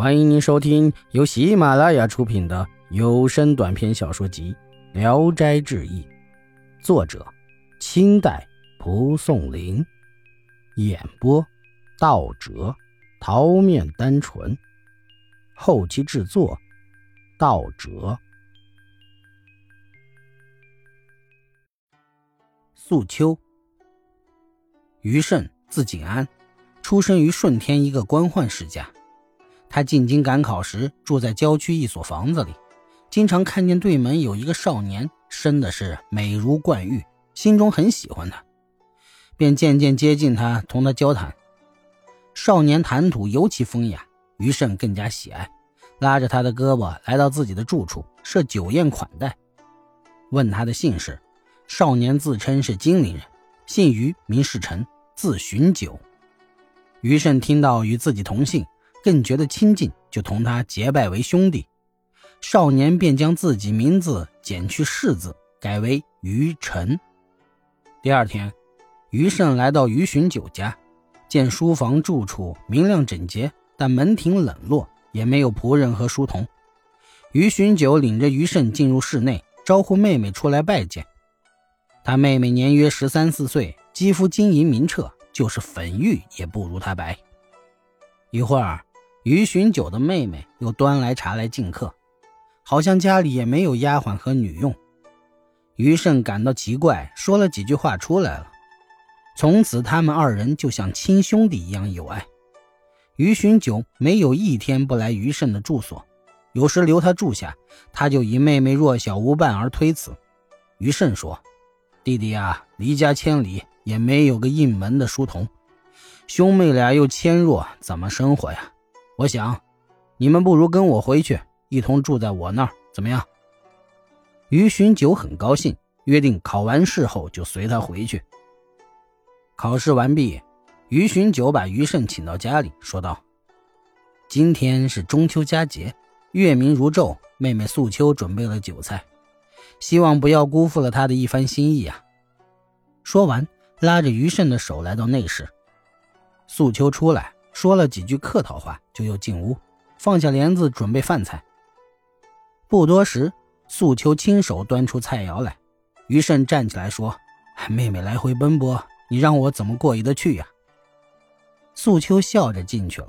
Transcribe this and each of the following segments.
欢迎您收听由喜马拉雅出品的有声短篇小说集《聊斋志异》，作者：清代蒲松龄，演播：道哲、桃面单纯，后期制作：道哲。素秋，余慎，字景安，出生于顺天一个官宦世家。他进京赶考时，住在郊区一所房子里，经常看见对门有一个少年，生的是美如冠玉，心中很喜欢他，便渐渐接近他，同他交谈。少年谈吐尤其风雅，余胜更加喜爱，拉着他的胳膊来到自己的住处，设酒宴款待。问他的姓氏，少年自称是金陵人，姓余，名世臣，字寻九。余胜听到与自己同姓。更觉得亲近，就同他结拜为兄弟。少年便将自己名字减去“世”字，改为于晨。第二天，余胜来到于寻九家，见书房住处明亮整洁，但门庭冷落，也没有仆人和书童。于寻九领着余胜进入室内，招呼妹妹出来拜见。他妹妹年约十三四岁，肌肤晶莹明澈，就是粉玉也不如她白。一会儿。于寻九的妹妹又端来茶来敬客，好像家里也没有丫鬟和女佣。余胜感到奇怪，说了几句话出来了。从此，他们二人就像亲兄弟一样友爱。于寻九没有一天不来余胜的住所，有时留他住下，他就以妹妹弱小无伴而推辞。余胜说：“弟弟啊，离家千里，也没有个应门的书童，兄妹俩又纤弱，怎么生活呀？”我想，你们不如跟我回去，一同住在我那儿，怎么样？于寻九很高兴，约定考完试后就随他回去。考试完毕，于寻九把于慎请到家里，说道：“今天是中秋佳节，月明如昼，妹妹素秋准备了酒菜，希望不要辜负了她的一番心意啊。”说完，拉着于慎的手来到内室。素秋出来。说了几句客套话，就又进屋，放下帘子准备饭菜。不多时，素秋亲手端出菜肴来。余慎站起来说：“妹妹来回奔波，你让我怎么过意得去呀？”素秋笑着进去了。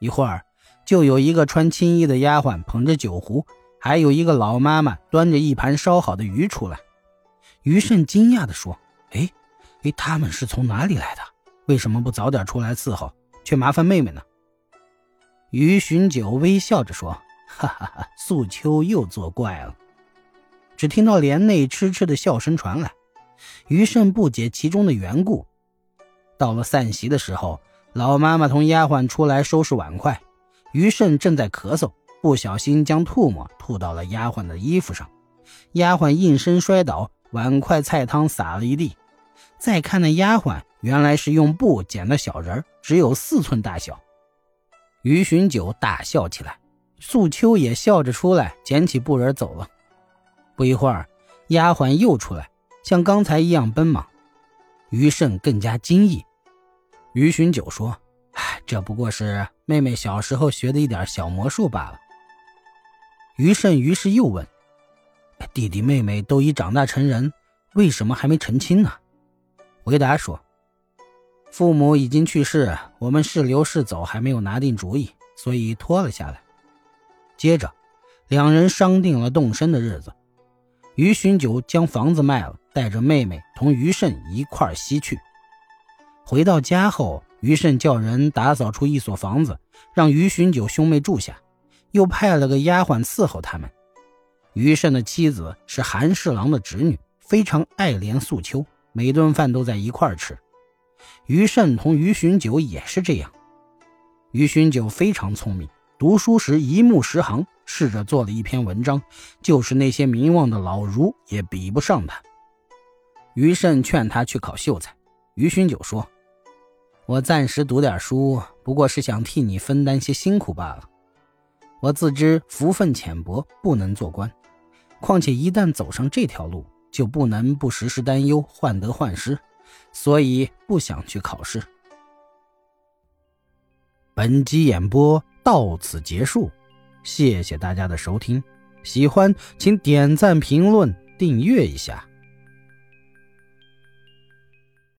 一会儿，就有一个穿青衣的丫鬟捧着酒壶，还有一个老妈妈端着一盘烧好的鱼出来。余慎惊讶地说：“哎，哎，他们是从哪里来的？为什么不早点出来伺候？”却麻烦妹妹呢。于寻九微笑着说：“哈哈哈，素秋又作怪了。”只听到帘内痴痴的笑声传来，余胜不解其中的缘故。到了散席的时候，老妈妈同丫鬟出来收拾碗筷，余胜正在咳嗽，不小心将唾沫吐到了丫鬟的衣服上，丫鬟应声摔倒，碗筷菜汤洒了一地。再看那丫鬟。原来是用布剪的小人只有四寸大小。于寻九大笑起来，素秋也笑着出来，捡起布人走了。不一会儿，丫鬟又出来，像刚才一样奔忙。于胜更加惊异。于寻九说：“哎，这不过是妹妹小时候学的一点小魔术罢了。”于胜于是又问：“弟弟妹妹都已长大成人，为什么还没成亲呢？”回答说。父母已经去世，我们是留是走还没有拿定主意，所以拖了下来。接着，两人商定了动身的日子。于寻九将房子卖了，带着妹妹同于慎一块西去。回到家后，于慎叫人打扫出一所房子，让于寻九兄妹住下，又派了个丫鬟伺候他们。于慎的妻子是韩侍郎的侄女，非常爱怜素秋，每顿饭都在一块吃。于慎同于寻九也是这样。于寻九非常聪明，读书时一目十行，试着做了一篇文章，就是那些名望的老儒也比不上他。于慎劝他去考秀才，于寻九说：“我暂时读点书，不过是想替你分担些辛苦罢了。我自知福分浅薄，不能做官。况且一旦走上这条路，就不能不时时担忧患得患失。”所以不想去考试。本集演播到此结束，谢谢大家的收听。喜欢请点赞、评论、订阅一下。